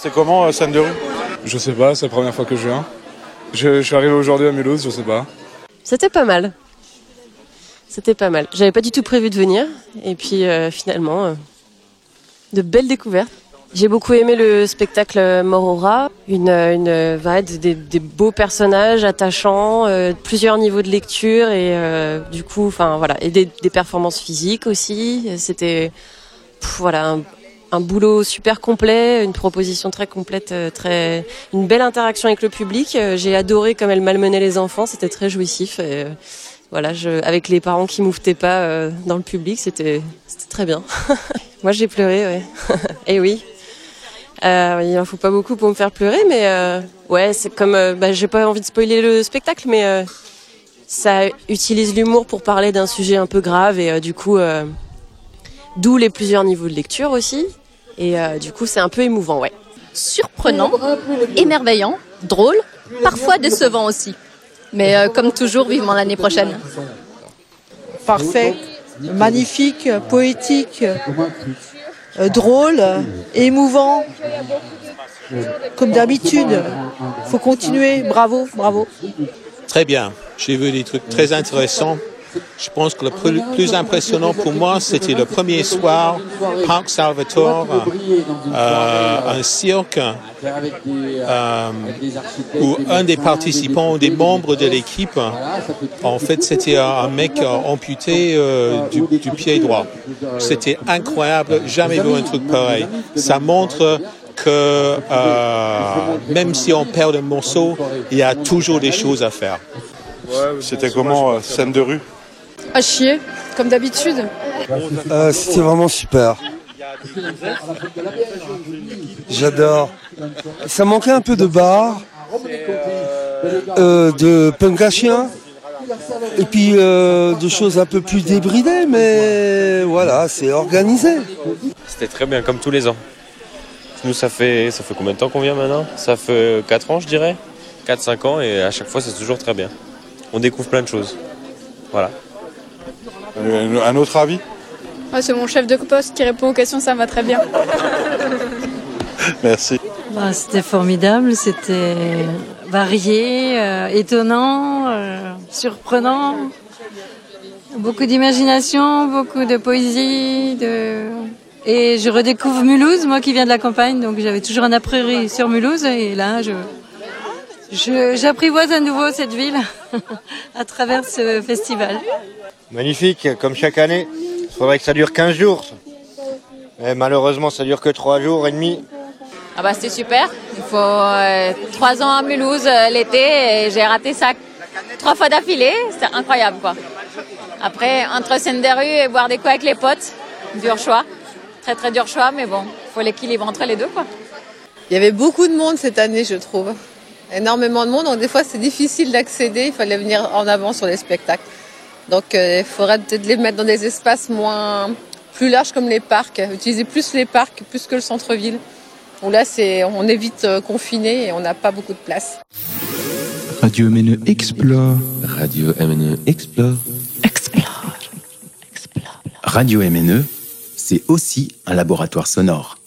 C'est comment euh, scène de rue Je sais pas, c'est la première fois que je viens. Je, je suis arrivé aujourd'hui à Mulhouse, je sais pas. C'était pas mal. C'était pas mal. J'avais pas du tout prévu de venir. Et puis euh, finalement, euh, de belles découvertes. J'ai beaucoup aimé le spectacle Morora, une, une vibe, des, des beaux personnages attachants, euh, plusieurs niveaux de lecture et euh, du coup, enfin voilà, et des, des performances physiques aussi. C'était voilà un, un boulot super complet, une proposition très complète, euh, très une belle interaction avec le public. Euh, J'ai adoré comme elle malmenait les enfants, c'était très jouissif. Euh, voilà, avec les parents qui mouftaient pas dans le public, c'était c'était très bien. Moi, j'ai pleuré, ouais. et oui. Euh, il en faut pas beaucoup pour me faire pleurer, mais euh, ouais, c'est comme, euh, bah, j'ai pas envie de spoiler le spectacle, mais ça utilise l'humour pour parler d'un sujet un peu grave et du coup, d'où les plusieurs niveaux de lecture aussi. Et euh, du coup, c'est un peu émouvant, ouais. surprenant, émerveillant, drôle, parfois décevant aussi. Mais euh, comme toujours, vivement l'année prochaine. parfait, magnifique, poétique, euh, drôle, émouvant. Comme d'habitude. Faut continuer. Bravo, bravo. Très bien. J'ai vu des trucs très intéressants. Je pense que le plus, impressionnant pour moi, c'était le premier soir, Parc Salvatore, euh, un cirque euh, où un des participants, des membres de l'équipe, en fait, c'était un mec euh, amputé du, pied droit. C'était incroyable, jamais vu un truc pareil. Ça montre que même si on perd un morceau, il y a toujours des choses à faire. C'était comment scène de rue? À chier, comme d'habitude. Euh, C'était vraiment super. J'adore. Ça manquait un peu de bar, euh, de punk à chien, et puis euh, de choses un peu plus débridées, mais voilà, c'est organisé. C'était très bien, comme tous les ans. Nous, ça fait, ça fait combien de temps qu'on vient maintenant? Ça fait 4 ans, je dirais. 4-5 ans, et à chaque fois, c'est toujours très bien. On découvre plein de choses. Voilà. Euh, Un autre avis Ah, c'est mon chef de poste qui répond aux questions, ça va très bien. Merci. Bah, c'était formidable, c'était varié, euh, étonnant, euh, surprenant. Beaucoup d'imagination, beaucoup de poésie. De... Et je redécouvre Mulhouse, moi qui viens de la campagne, donc j'avais toujours un a priori sur Mulhouse. Et là, je, je, j'apprivoise à nouveau cette ville à travers ce festival. Magnifique, comme chaque année. Il faudrait que ça dure 15 jours. Mais malheureusement, ça dure que 3 jours et demi. Ah bah c'était super. Il faut euh, trois ans à Mulhouse euh, l'été et j'ai raté ça trois fois d'affilée. C'était incroyable quoi. Après, entre scène des rues et boire des coups avec les potes, dur choix. Très très dur choix, mais bon, faut l'équilibre entre les deux quoi. Il y avait beaucoup de monde cette année, je trouve. Énormément de monde, donc des fois c'est difficile d'accéder. Il fallait venir en avant sur les spectacles. Donc euh, il faudrait peut-être les mettre dans des espaces moins plus larges comme les parcs. Utiliser plus les parcs plus que le centre-ville. Où là, c'est on est vite euh, confiné et on n'a pas beaucoup de place. Radio MNE Explore. Radio MNE Explore. Radio MNE, c'est aussi un laboratoire sonore.